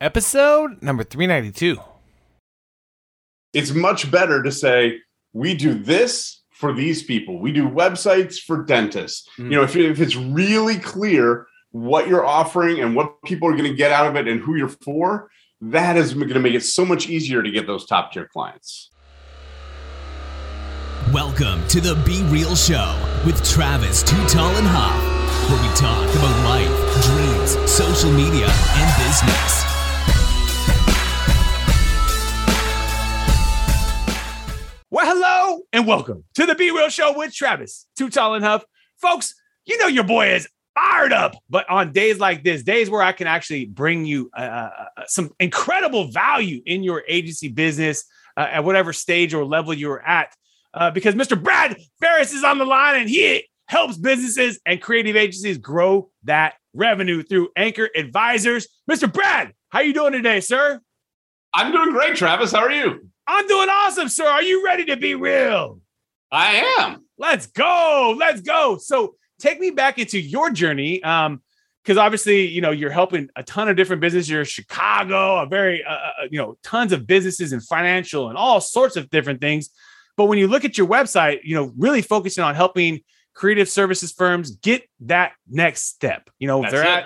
episode number 392. It's much better to say, we do this for these people. We do websites for dentists. Mm. You know, if, if it's really clear what you're offering and what people are going to get out of it and who you're for, that is going to make it so much easier to get those top tier clients. Welcome to the Be Real Show with Travis Too Tall and Huff, where we talk about life, dreams, social media, and business. And welcome to the Be Real Show with Travis, Too Tall and Huff. Folks, you know your boy is fired up, but on days like this, days where I can actually bring you uh, uh, some incredible value in your agency business uh, at whatever stage or level you're at, uh, because Mr. Brad Ferris is on the line and he helps businesses and creative agencies grow that revenue through Anchor Advisors. Mr. Brad, how you doing today, sir? I'm doing great, Travis. How are you? I'm doing awesome, sir. Are you ready to be real? I am. Let's go. Let's go. So take me back into your journey. Um, because obviously, you know, you're helping a ton of different businesses. You're in Chicago, a very, uh, uh, you know, tons of businesses and financial and all sorts of different things. But when you look at your website, you know, really focusing on helping creative services firms get that next step. You know, That's they're it. at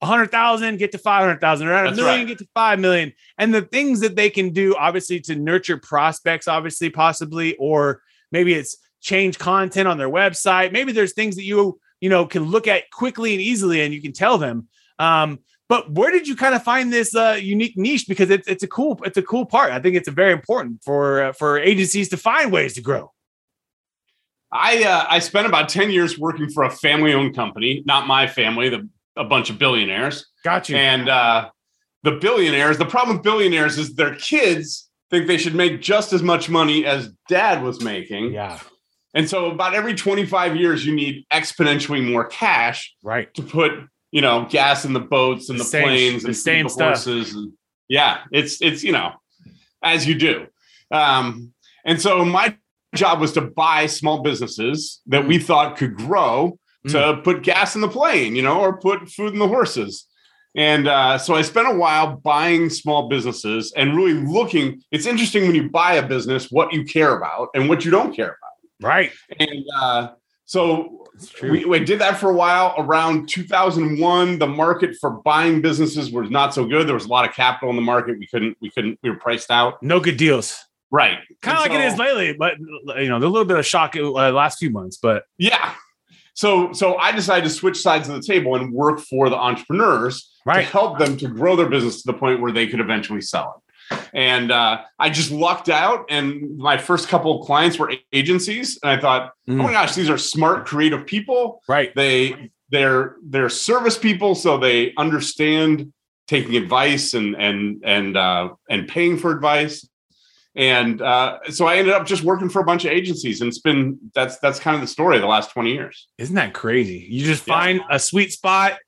100,000, get to 500,000, or at a million, right. get to 5 million. And the things that they can do, obviously, to nurture prospects, obviously, possibly, or maybe it's change content on their website. Maybe there's things that you, you know, can look at quickly and easily and you can tell them. Um, but where did you kind of find this uh, unique niche? Because it's, it's a cool, it's a cool part. I think it's a very important for, uh, for agencies to find ways to grow. I uh, I spent about 10 years working for a family owned company, not my family, the, a bunch of billionaires. Got you. And uh, the billionaires, the problem with billionaires is their kids think they should make just as much money as dad was making. yeah. And so about every 25 years, you need exponentially more cash Right. to put, you know, gas in the boats and The the, same- planes the and same the horses. And, yeah, it's it's you know, as you do. Um, and so my job was to buy small businesses that Mm. we thought could grow to put gas in the plane, you know, or put food in the horses. And uh, so I spent a while buying small businesses and really looking. It's interesting when you buy a business what you care about and what you don't care about. Right. And uh, so we, we did that for a while. Around 2001, the market for buying businesses was not so good. There was a lot of capital in the market. We couldn't, we couldn't, we were priced out. no good deals. Right. Kind of like it so- is lately, but you know, a little bit of shock uh, last few months, but Yeah. So, so I decided to switch sides of the table and work for the entrepreneurs to help them to grow their business to the point where they could eventually sell it. And uh, I just lucked out, and my first couple of clients were agencies, and I thought, oh my Mm, gosh, these are smart, creative people. right. they they're they're service people so they understand taking advice and and and uh and paying for advice and uh so i ended up just working for a bunch of agencies and it's been that's that's kind of the story of the last 20 years Isn't that crazy? You just Yeah. find a sweet spot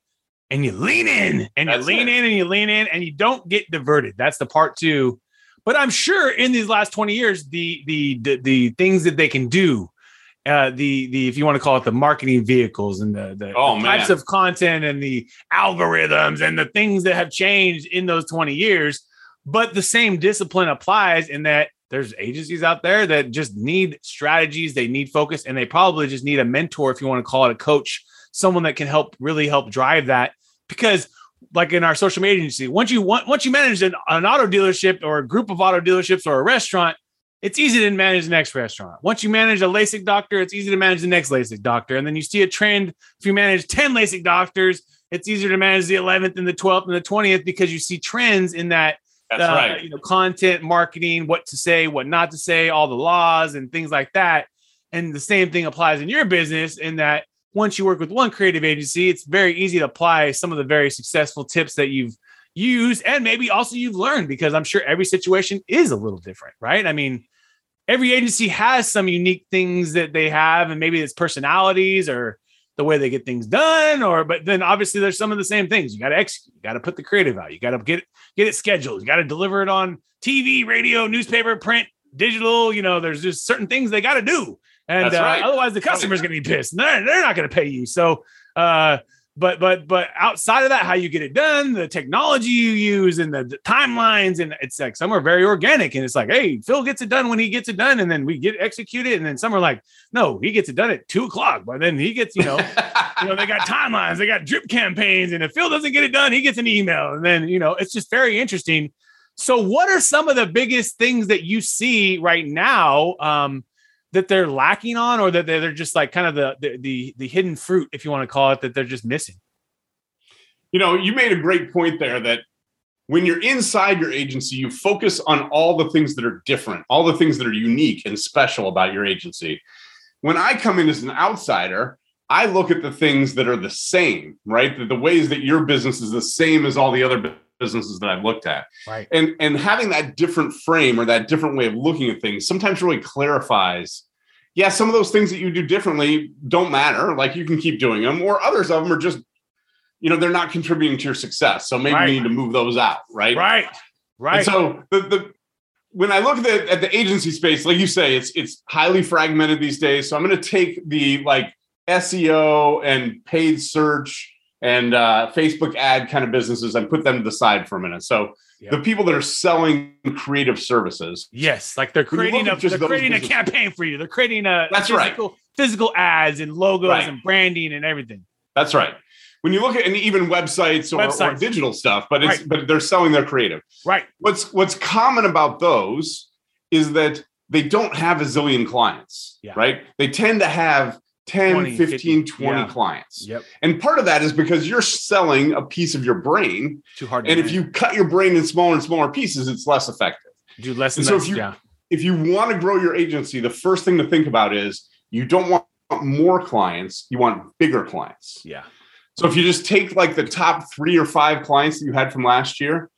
and you lean in and you That's lean it. in and you lean in and you don't get diverted. That's the part two. But I'm sure in these last 20 years, the the the, the things that they can do, uh, the the if you want to call it the marketing vehicles and the, the, Oh, the types of content and the algorithms and the things that have changed in those 20 years. But the same discipline applies in that there's agencies out there that just need strategies, they need focus, and they probably just need a mentor, if you want to call it a coach, someone that can help really help drive that. Because, like in our social media agency, once you want, once you manage an, an auto dealership or a group of auto dealerships or a restaurant, it's easy to manage the next restaurant. Once you manage a LASIK doctor, it's easy to manage the next LASIK doctor. And then you see a trend. If you manage 10 LASIK doctors, it's easier to manage the 11th and the 12th and the 20th because you see trends in that that's uh, right you know, content, marketing, what to say, what not to say, all the laws and things like that. And the same thing applies in your business in that once you work with one creative agency, it's very easy to apply some of the very successful tips that you've used and maybe also you've learned because I'm sure every situation is a little different, right? I mean, every agency has some unique things that they have, and maybe it's personalities or the way they get things done, or but then obviously there's some of the same things. You got to execute, you got to put the creative out, you got to get it, get it scheduled, you got to deliver it on TV, radio, newspaper, print, digital. You know, there's just certain things they got to do, and That's uh, otherwise the customer's going to be pissed. They're, they're not going to pay you. So, uh, but but but outside of that, how you get it done, the technology you use, and the, the, timelines, and it's like some are very organic, and it's like, hey, Phil gets it done when he gets it done, and then we get executed, and then some are like, no, he gets it done at two o'clock, but then he gets, you know, you know, they got timelines, they got drip campaigns, and if Phil doesn't get it done, he gets an email, and then you know, it's just very interesting. So, what are some of the biggest things that you see right now? Um, that they're lacking on or that they're just like kind of the, the the the, hidden fruit if you want to call it that they're just missing? You know you made a great point there that when you're inside your agency you focus on all the things that are different all the things that are unique and special about your agency. When i come in as an outsider i look at the things that are the same right? The, the ways that your business is the same as all the other businesses that I've looked at. Right. And and having that different frame or that different way of looking at things sometimes really clarifies. Yeah, some of those things that you do differently don't matter. Like you can keep doing them, or others of them are just, you know, they're not contributing to your success. So maybe right. you need to move those out. Right. Right. Right. And so the the when I look at the, at the agency space, like you say, it's it's highly fragmented these days. So I'm going to take the like SEO and paid search and uh, Facebook ad kind of businesses and put them to the side for a minute. So yep. the people that are selling creative services, yes, like they're creating a they're creating a campaign for you. They're creating a that's physical, right physical ads and logos right. and branding and everything. That's right. When you look at and even websites or, websites. or digital stuff, but it's right. but they're selling their creative. Right. What's what's common about those is that they don't have a zillion clients. Yeah. Right. They tend to have 10, 20, 15, 50, 20 yeah. clients. Yep. And part of that is because you're selling a piece of your brain. Too hard. and if you cut your brain in smaller and smaller pieces, it's less effective. Do less and so less, if you yeah. if you want to grow your agency, the first thing to think about is you don't want more clients, you want bigger clients. Yeah. So if you just take like the top three or five clients that you had from last year,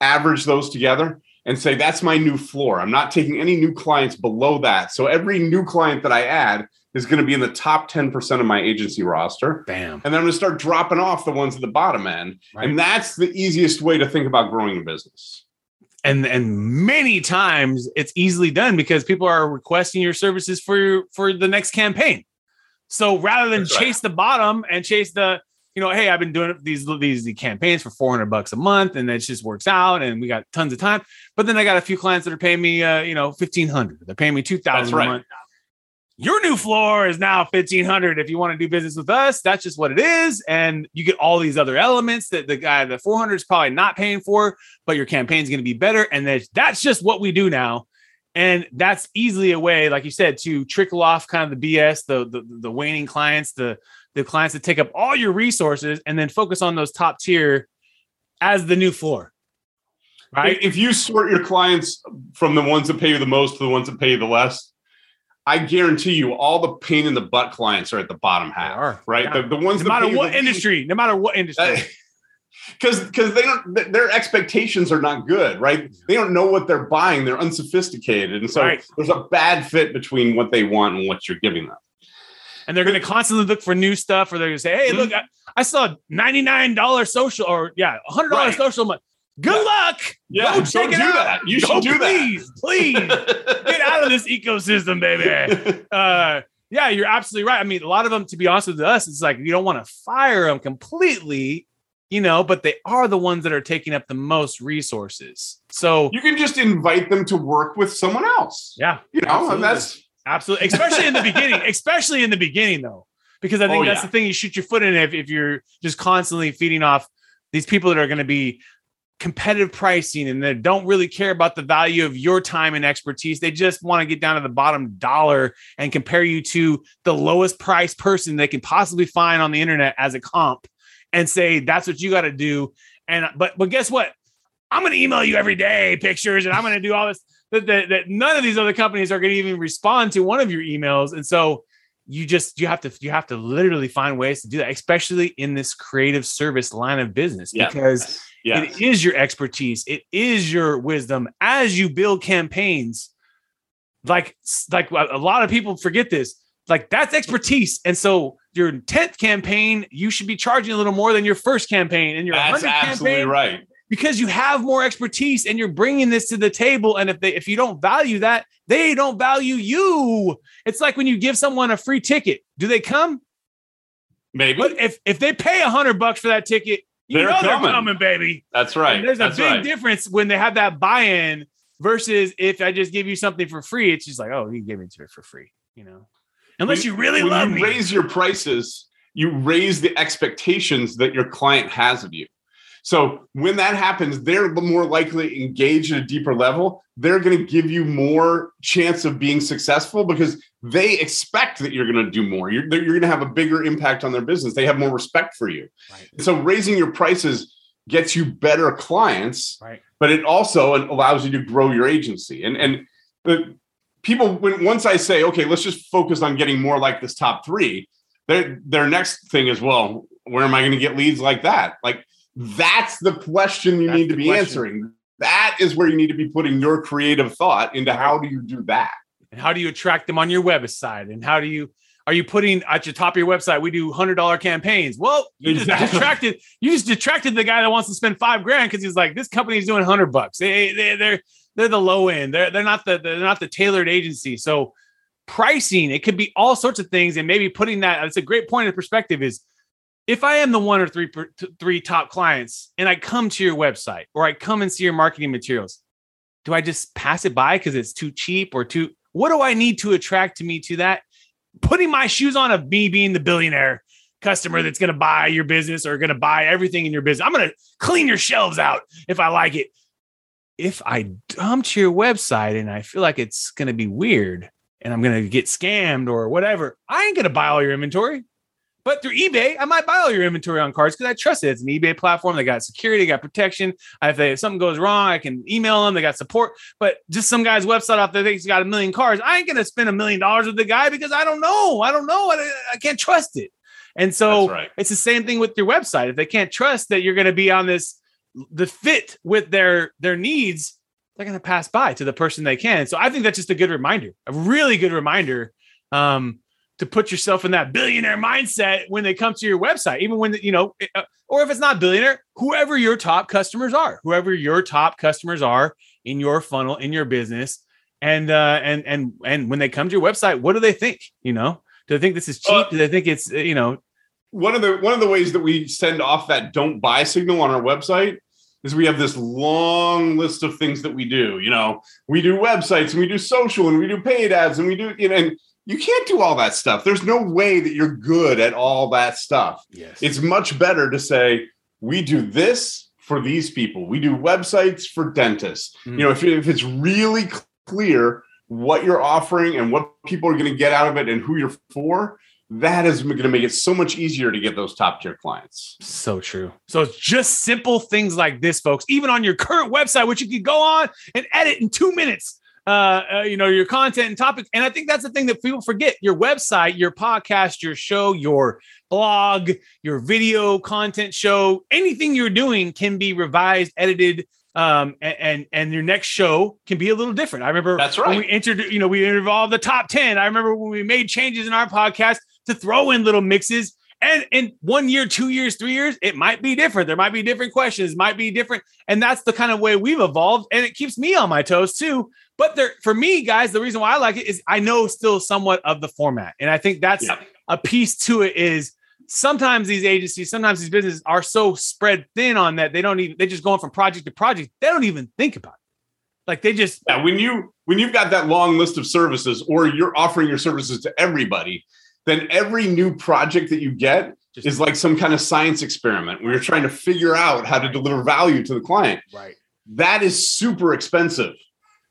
average those together, and say that's my new floor. I'm not taking any new clients below that. So every new client that I add is going to be in the top 10% of my agency roster. Bam. And then I'm going to start dropping off the ones at the bottom end. Right. And that's the easiest way to think about growing a business. And and many times it's easily done because people are requesting your services for for the next campaign. So rather than that's chase right. the bottom and chase the you know, hey, I've been doing these these campaigns for 400 bucks a month, and it just works out, and we got tons of time. But then I got a few clients that are paying me, uh, you know, 1500. They're paying me 2000 right. a month. Your new floor is now 1500 if you want to do business with us. That's just what it is. And you get all these other elements that the guy, the 400 is probably not paying for, but your campaign is going to be better. And that's, that's just what we do now. And that's easily a way, like you said, to trickle off kind of the BS, the, the, the waning clients, the, the clients that take up all your resources and then focus on those top tier as the new floor. Right. If you sort your clients from the ones that pay you the most to the ones that pay you the less, I guarantee you all the pain in the butt clients are at the bottom half. Right. Yeah. The, the ones no matter what industry, least, no matter what industry. because because they don't their expectations are not good right they don't know what they're buying they're unsophisticated and so right. there's a bad fit between what they want and what you're giving them and they're going to constantly look for new stuff, or they're going to say, "Hey, mm-hmm. look, I, I saw ninety nine dollars social, or yeah, hundred dollars right. social." Month. Good yeah. luck. Yeah, go check it out. That. You go, should do please, that. Please, please, get out of this ecosystem, baby. Uh, yeah, you're absolutely right. I mean, a lot of them, to be honest with us, it's like you don't want to fire them completely, you know, but they are the ones that are taking up the most resources. So you can just invite them to work with someone else. Yeah, you know, absolutely. and that's Absolutely. Especially in the beginning. Especially in the beginning, though. Because I think oh, that's yeah. the thing you shoot your foot in if, if you're just constantly feeding off these people that are going to be competitive pricing and they don't really care about the value of your time and expertise. They just want to get down to the bottom dollar and compare you to the lowest price person they can possibly find on the internet as a comp and say that's what you got to do. And but but guess what? I'm going to email you every day pictures and I'm going to do all this that, that, that none of these other companies are going to even respond to one of your emails. And so you just you have to you have to literally find ways to do that, especially in this creative service line of business, because it is your expertise, it is your wisdom. As you build campaigns. Like like a lot of people forget this. Like that's expertise, and so your tenth campaign, you should be charging a little more than your first campaign, and your that's absolutely campaign, right. because you have more expertise and you're bringing this to the table. And if they if you don't value that they don't value you. It's like when you give someone a free ticket. Do they come? Maybe. But if if they pay a hundred bucks for that ticket, you They're know coming. they're coming, baby. That's right. And there's a That's big right. difference when they have that buy-in versus if I just give you something for free, it's just like, oh, you gave me to it for free, you know. Unless When- you really when love you me. raise your prices, you raise the expectations that your client has of you. So when that happens, they're more likely to engage at a deeper level. They're going to give you more chance of being successful because they expect that you're going to do more. You're, you're going to have a bigger impact on their business. They have more respect for you. Right. So raising your prices gets you better clients, Right. but it also allows you to grow your agency. And and the people when once I say, okay, let's just focus on getting more like this top three, their their next thing is, well, where am I going to get leads like that? Like that's the question you That's need to be question. answering. That is where you need to be putting your creative thought into how do you do that? and how do you attract them on your website? And how do you are you putting at your top of your website? We do hundred dollar campaigns. Well, you just Exactly. detracted. You just detracted the guy that wants to spend five grand because he's like, this company's doing hundred bucks. They they they're they're the low end. They're they're not the they're not the tailored agency. So pricing it could be all sorts of things, and maybe putting that. That's a great point of perspective. Is if I am the one or three three top clients, and I come to your website or I come and see your marketing materials, do I just pass it by because it's too cheap or too? What do I need to attract to me to that? Putting my shoes on of me being the billionaire customer that's going to buy your business or going to buy everything in your business. I'm going to clean your shelves out if I like it. If I dump to your website and I feel like it's going to be weird and I'm going to get scammed or whatever, I ain't going to buy all your inventory. But through eBay, I might buy all your inventory on cards because I trust it. It's an eBay platform. They got security, they got protection. If, they, if something goes wrong, I can email them. They got support. But just some guy's website out there thinks he's got a million cars. I ain't gonna spend a million dollars with the guy because I don't know. I don't know. I, I can't trust it. And so right. it's the same thing with your website. If they can't trust that you're going to be on this, the fit with their their needs, they're going to pass by to the person they can. So I think that's just a good reminder, a really good reminder um, to put yourself in that billionaire mindset when they come to your website, even when you know, uh, or if it's not billionaire, whoever your top customers are, whoever your top customers are in your funnel in your business, and uh, and and and when they come to your website, what do they think? You know, do they think this is cheap? Uh, do they think it's uh, you know? one of the one of the ways that we send off that don't buy signal on our website is we have this long list of things that we do. You know, we do websites and we do social and we do paid ads and we do you know, and you can't do all that stuff. There's no way that you're good at all that stuff. Yes, It's much better to say we do this for these people. We do websites for dentists. Mm. You know, if, if it's really clear what you're offering and what people are going to get out of it and who you're for, that is going to make it so much easier to get those top tier clients. So true. So it's just simple things like this, folks. Even on your current website, which you can go on and edit in two minutes. Uh, uh, you know your content and topic, and I think that's the thing that people forget. Your website, your podcast, your show, your blog, your video content show, anything you're doing can be revised, edited, um, and and, and your next show can be a little different. I remember That's when right. we entered, you know, we involved the top ten. I remember when we made changes in our podcast to throw in little mixes and in one year, two years, three years, it might be different. There might be different questions, might be different. And that's the kind of way we've evolved. And it keeps me on my toes too. But there, for me, guys, the reason why I like it is I know still somewhat of the format. And I think that's Yeah. a piece to it is sometimes these agencies, sometimes these businesses are so spread thin on that they don't even, they're just going from project to project. They don't even think about it. Like they just, Yeah, when you when you've got that long list of services or you're offering your services to everybody, then every new project that you get just is like some kind of science experiment where you're trying to figure out how to deliver value to the client. right. That is super expensive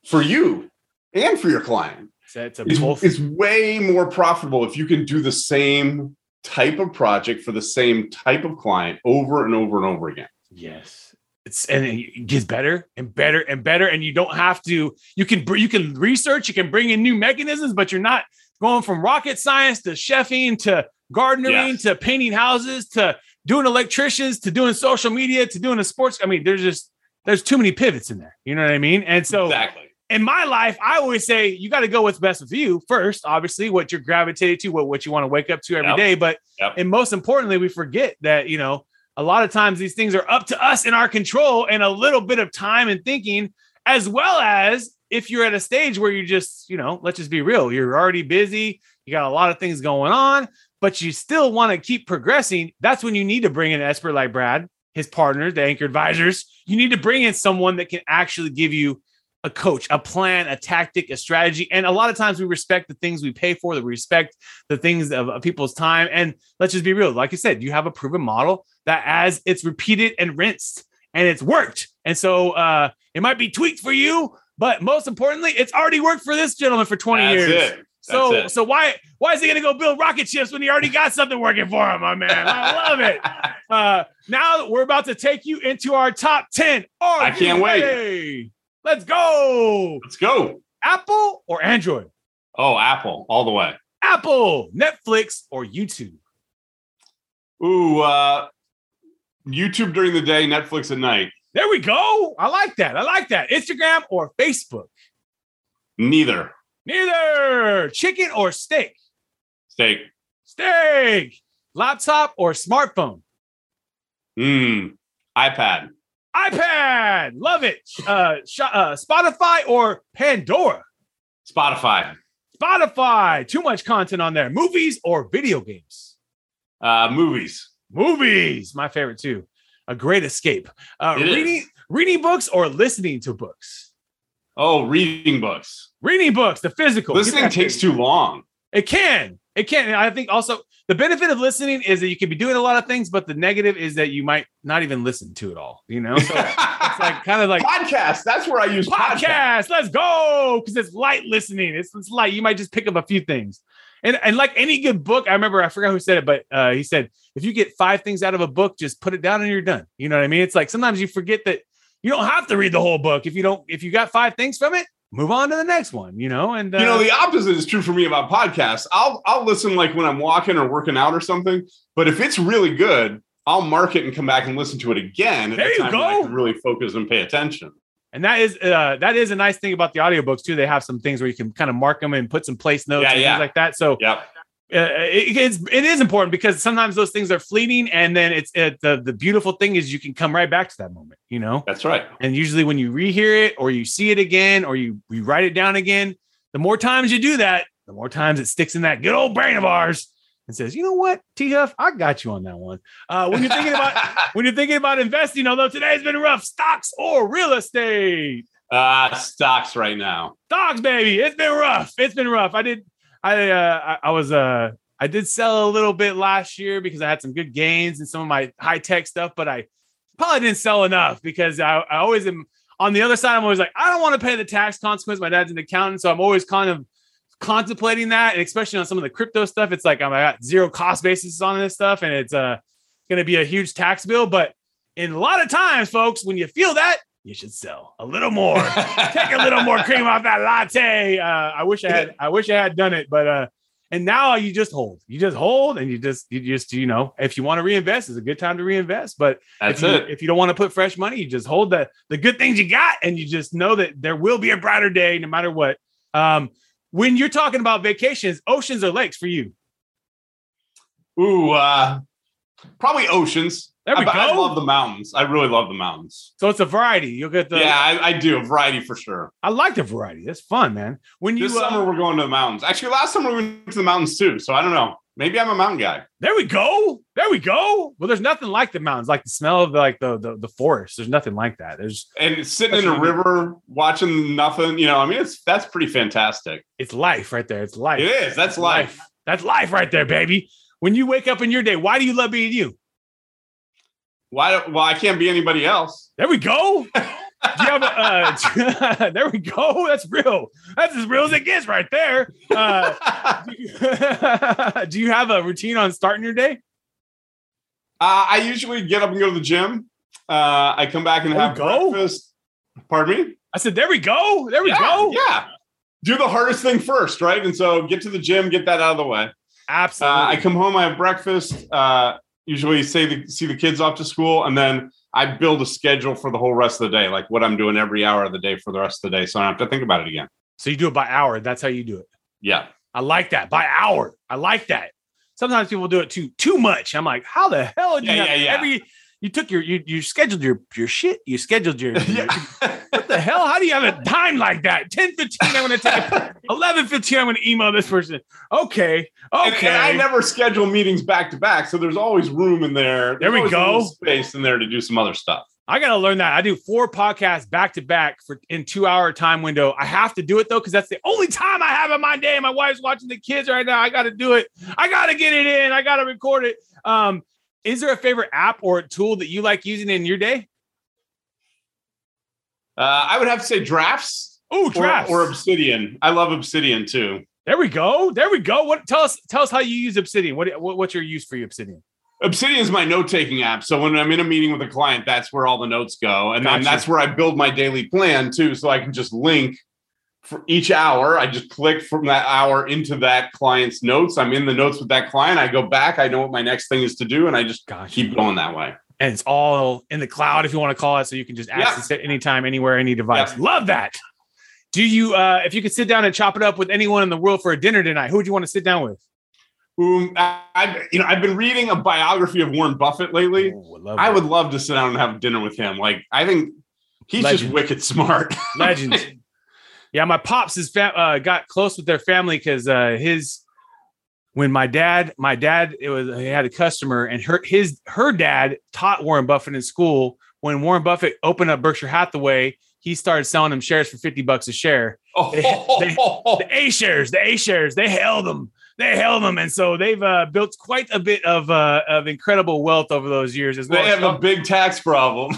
for you and for your client. It's a It's, it's way more profitable if you can do the same type of project for the same type of client over and over and over again. Yes. It's and it gets better and better and better. And you don't have to, you can you can research, you can bring in new mechanisms, but you're not going from rocket science to chefing to gardening to painting houses to doing electricians to doing social media to doing a sports. I mean, there's just there's too many pivots in there. You know what I mean? And so exactly. in my life, I always say you got to go what's best for you first, obviously, what you're gravitated to, what, what you want to wake up to every Yep. day. But Yep. and most importantly, we forget that, you know, a lot of times these things are up to us in our control and a little bit of time and thinking, as well as if you're at a stage where you just, you know, let's just be real, you're already busy, you got a lot of things going on. but you still want to keep progressing, that's when you need to bring in an expert like Brad, his partners, the anchor advisors. You need to bring in someone that can actually give you a coach, a plan, a tactic, a strategy. And a lot of times we respect the things we pay for, that we respect the things of, of people's time. And let's just be real. Like you said, you have a proven model that as it's repeated and rinsed and it's worked. And so uh, it might be tweaked for you, but most importantly, it's already worked for this gentleman for 20 That's years. it. So so why why is he gonna go build rocket ships when he already got something working for him, my man? I love it. Uh, now we're about to take you into our top 10. Are I can't wait. Let's go. Let's go. Apple or Android? Oh, Apple all the way. Apple, Netflix, or YouTube? Ooh, uh, YouTube during the day, Netflix at night. There we go. I like that. I like that. Instagram or Facebook? Neither. Neither. Chicken or steak? Steak. Steak. Laptop or smartphone? Hmm. iPad. iPad. Love it. Uh, sh- uh, Spotify or Pandora? Spotify. Spotify. Too much content on there. Movies or video games? Uh, movies. Movies. My favorite too. A great escape. Uh, It is. reading reading books or listening to books? Oh, reading books. Reading books. The physical. Listening takes too long. It can. It can. And I think also the benefit of listening is that you can be doing a lot of things, but the negative is that you might not even listen to it all. You know, so it's like kind of like podcast. That's where I use podcast. podcast. Let's go because it's light listening. It's, it's light. You might just pick up a few things. And, and like any good book, I remember I forgot who said it, but uh, he said if you get five things out of a book, just put it down and you're done. You know what I mean? It's like sometimes you forget that you don't have to read the whole book if you don't. If you got five things from it, move on to the next one. You know, and uh, You know, the opposite is true for me about podcasts. I'll I'll listen like when I'm walking or working out or something. But if it's really good, I'll mark it and come back and listen to it again. At There the you time when I go. really focus and pay attention. And that is uh, that is a nice thing about the audiobooks too. They have some things where you can kind of mark them and put some place notes Yeah, and yeah. things like that. So Yep. uh, it, it's it is important because sometimes those things are fleeting, and then it's it, the the beautiful thing is you can come right back to that moment, you know. That's right. And usually when you rehear it or you see it again or you you write it down again, the more times you do that, the more times it sticks in that good old brain of ours and says, you know what, T Huff, I got you on that one. Uh, when you're thinking about when you're thinking about investing, although today's been rough, stocks or real estate. uh stocks right now. Stocks, baby. It's been rough. It's been rough. I did. I uh, I, I was uh, I did sell a little bit last year because I had some good gains in some of my high tech stuff, but I probably didn't sell enough because I, I always am on the other side. I'm always like, I don't want to pay the tax consequence. My dad's an accountant, so I'm always kind of contemplating that, and especially on some of the crypto stuff. It's like um, I got zero cost basis on this stuff, and it's uh going to be a huge tax bill. But in a lot of times, folks, when you feel that, you should sell a little more take a little more cream off that latte. Uh, I wish I had. I wish I had done it, but uh, and now you just hold. You just hold, and you just you just you know, if you want to reinvest, it's a good time to reinvest. But That's if you, it. If you don't want to put fresh money, you just hold the the good things you got, and you just know that there will be a brighter day, no matter what. Um, when you're talking about vacations, oceans or lakes for you? Ooh, uh probably oceans. There we I, I love the mountains. I really love the mountains. So it's a variety. You'll get the. yeah, I, I do a variety for sure. I like the variety. That's fun, man. When you This uh, summer we're going to the mountains. Actually, last summer we went to the mountains too. So I don't know. Maybe I'm a mountain guy. There we go. There we go. Well, there's nothing like the mountains, like the smell of the, like the, the the forest. There's nothing like that. There's And sitting in a river, watching nothing. You know, I mean, it's that's pretty fantastic. it's life right there. It's life. It is. That's life. That's life right there, baby. When you wake up in your day, why do you love being you? Why? Well, I can't be anybody else. There we go. Do you have a, uh, there we go. That's real. That's as real as it gets right there. Uh, do, you, do you have a routine on starting your day? Uh, I usually get up and go to the gym. Uh, I come back and There have go. breakfast. Pardon me? I said, there we go. There we yeah, go. Yeah. Do the hardest thing first, right? And so get to the gym, get that out of the way. Uh, Absolutely. I come home, I have breakfast. Uh, usually, say the, see the kids off to school, and then I build a schedule for the whole rest of the day, like what I'm doing every hour of the day for the rest of the day, so I don't have to think about it again. so you do it by hour. That's how you do it. Yeah. I like that by hour. I like that. Sometimes people do it too too much. I'm like, how the hell did you Yeah, have yeah, yeah. every? You took your you you scheduled your your shit. You scheduled your, your- what the hell? How do you have a time like that? 10 15, I'm going to take 11 15, I'm going to email this person. Okay. Okay. and I never schedule meetings back to back, so there's always room in there. There we There's always a go. Space in there to do some other stuff. I gotta learn that. I do four podcasts back to back for in two hour time window. I have to do it though because that's the only time I have in my day. My wife's watching the kids right now. I got to do it. I got to get it in. I got to record it. Um, is there a favorite app or tool that you like using in your day? Uh, I would have to say drafts, Oh, or, drafts. or Obsidian. I love Obsidian too. there we go. There we go. What? Tell us. Tell us how you use Obsidian. What? what what's your use for your Obsidian? Obsidian is my note taking app. So when I'm in a meeting with a client, that's where all the notes go. And then that's where I build my daily plan too. So I can just link for each hour. I just click from that hour into that client's notes. I'm in the notes with that client. I go back. I know what my next thing is to do. And I just Gosh. keep going that way. and it's all in the cloud if you want to call it so you can just Yeah. access it anytime anywhere any device Yeah. love that do you uh if you could sit down and chop it up with anyone in the world for a dinner tonight who would you want to sit down with Um, I, you know, I've been reading a biography of Warren Buffett lately. Ooh, I would love to sit down and have dinner with him. Like, I think he's Legend. just wicked smart. legends yeah my pops is fam- uh, got close with their family because uh his when my dad my dad it was he had a customer and her his her dad taught warren buffett in school when warren buffett opened up berkshire hathaway he started selling them shares for 50 bucks a share oh, the A shares, the A shares, they held them. They held them, and so they've uh, built quite a bit of uh, of incredible wealth over those years as well. they have a big tax problem.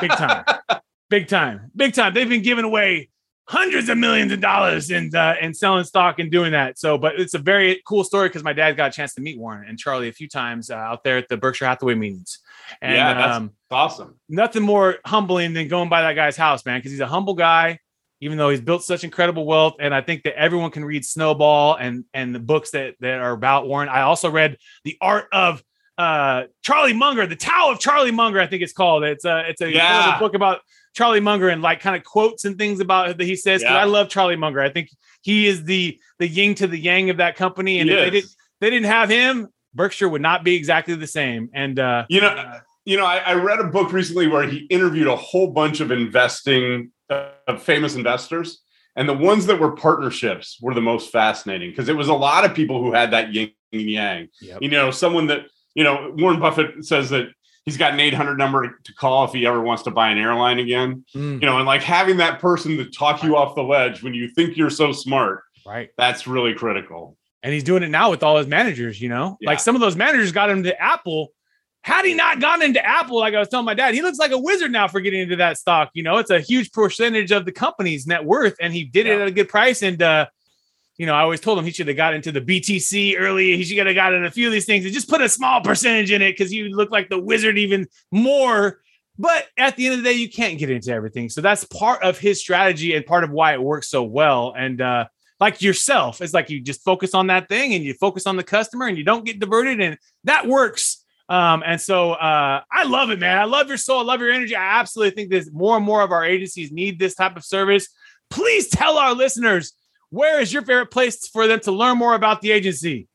big time, big time, big time. They've been giving away hundreds of millions of dollars and uh, and selling stock and doing that. So, but it's a very cool story because my dad got a chance to meet Warren and Charlie a few times uh, out there at the Berkshire Hathaway meetings. And Yeah, that's- um, awesome. nothing more humbling than going by that guy's house, man, because he's a humble guy, even though he's built such incredible wealth. And I think that everyone can read Snowball and and the books that that are about Warren. I also read The Art of uh Charlie Munger, The Tao of Charlie Munger, I think it's called. It's a it's a Yeah. book about Charlie Munger and like kind of quotes and things about that he says. Yeah. I love Charlie Munger. I think he is the the yin to the yang of that company. And He if they didn't they didn't have him, Berkshire would not be exactly the same. And uh You know, you know, I, I read a book recently where he interviewed a whole bunch of investing, uh, of famous investors, and the ones that were partnerships were the most fascinating because it was a lot of people who had that yin and yang. Yep. You know, someone that you know, Warren Buffett says that he's got an 800 number to call if he ever wants to buy an airline again. mm, You know, and like having that person to talk you off the ledge when you think you're so smart, right. that's really critical. and he's doing it now with all his managers. You know, Yeah. like some of those managers got him to Apple. Had he not gone into Apple, like I was telling my dad, he looks like a wizard now for getting into that stock. You know, it's a huge percentage of the company's net worth, and he did it at a good price. And uh, you know, I always told him he should have got into the BTC early. He should have got in a few of these things and just put a small percentage in it because you look like the wizard even more. But at the end of the day, you can't get into everything. So that's part of his strategy and part of why it works so well. And uh, like yourself, it's like you just focus on that thing and you focus on the customer and you don't get diverted, and that works. Um, and so uh, I love it, man. I love your soul. I love your energy. I absolutely think that more and more of our agencies need this type of service. Please tell our listeners where is your favorite place for them to learn more about the agency.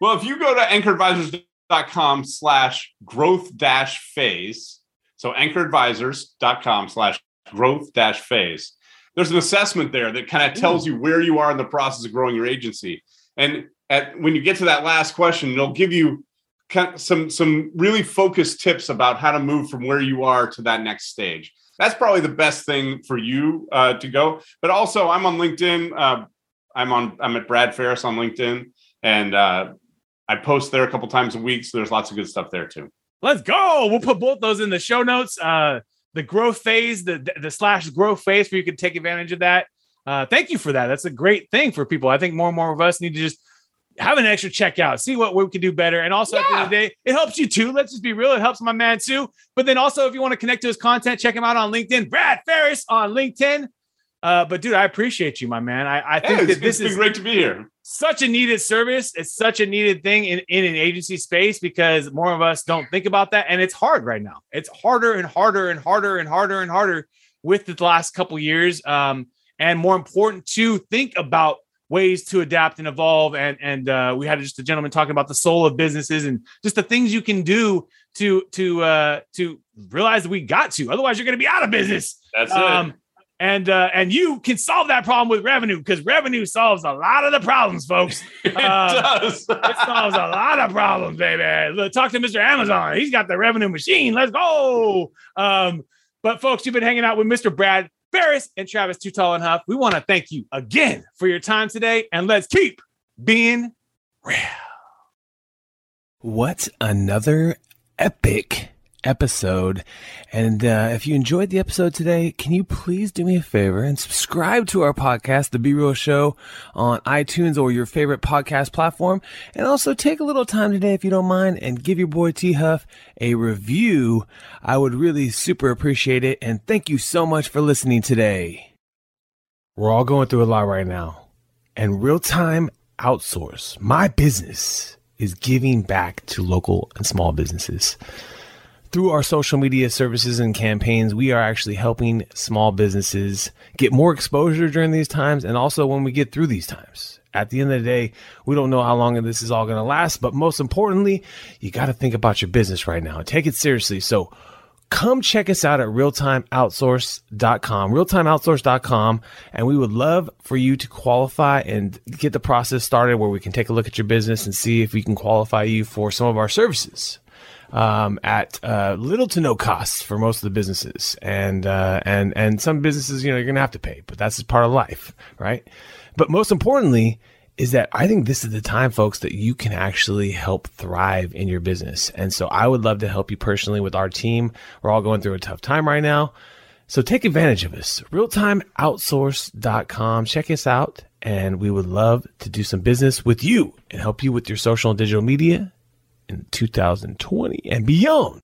Well, if you go to anchoradvisors.com slash growth dash phase, so anchoradvisors.com slash growth dash phase, there's an assessment there that kind of tells you where you are in the process of growing your agency. And at, when you get to that last question, it'll give you some, some really focused tips about how to move from where you are to that next stage. That's probably the best thing for you uh, to go. But also, I'm on LinkedIn. Uh, I'm on. I'm at Brad Ferris on LinkedIn, and uh, I post there a couple times a week. So there's lots of good stuff there too. Let's go. We'll put both those in the show notes. Uh, the growth phase, the the slash growth phase, where you can take advantage of that. Uh, thank you for that. That's a great thing for people. I think more and more of us need to just have an extra checkout, see what we can do better. And also at the end of the day, it helps you too. Let's just be real. It helps my man too. But then also, if you want to connect to his content, check him out on LinkedIn. Brad Ferris on LinkedIn. Uh, but dude, I appreciate you, my man. I, I think that this is great to be here. such a needed service. It's such a needed thing in, in an agency space because more of us don't think about that. And it's hard right now. It's harder and harder and harder and harder and harder with the last couple years. Um, and more important to think about ways to adapt and evolve. And and uh, we had just a gentleman talking about the soul of businesses and just the things you can do to to uh, to realize that we got to. Otherwise, you're going to be out of business. That's um, it. And uh, and you can solve that problem with revenue because revenue solves a lot of the problems, folks. it uh, does. it solves a lot of problems, baby. Look, talk to Mr. Amazon. He's got the revenue machine. Let's go. Um, but folks, you've been hanging out with Mr. Brad Ferris and Travis Too Tall and Huff. We want to thank you again for your time today, and let's keep being real. What another epic episode. And uh, if you enjoyed the episode today, can you please do me a favor and subscribe to our podcast, The Be Real Show, on iTunes or your favorite podcast platform? And also take a little time today, if you don't mind, and give your boy T Huff a review. I would really super appreciate it. And thank you so much for listening today. We're all going through a lot right now. And real time outsource, my business, is giving back to local and small businesses through our social media services and campaigns, we are actually helping small businesses get more exposure during these times and also when we get through these times. At the end of the day, we don't know how long this is all going to last, but most importantly, you got to think about your business right now and take it seriously. So come check us out at realtimeoutsource.com, realtimeoutsource.com, and we would love for you to qualify and get the process started where we can take a look at your business and see if we can qualify you for some of our services um, at uh, little to no cost for most of the businesses, and uh, and and some businesses, you know, you're gonna have to pay, but that's just part of life, right? But most importantly, is that I think this is the time, folks, that you can actually help thrive in your business. And so I would love to help you personally with our team. We're all going through a tough time right now. So take advantage of us. Realtimeoutsource.com. Check us out. And we would love to do some business with you and help you with your social and digital media in 2020 and beyond.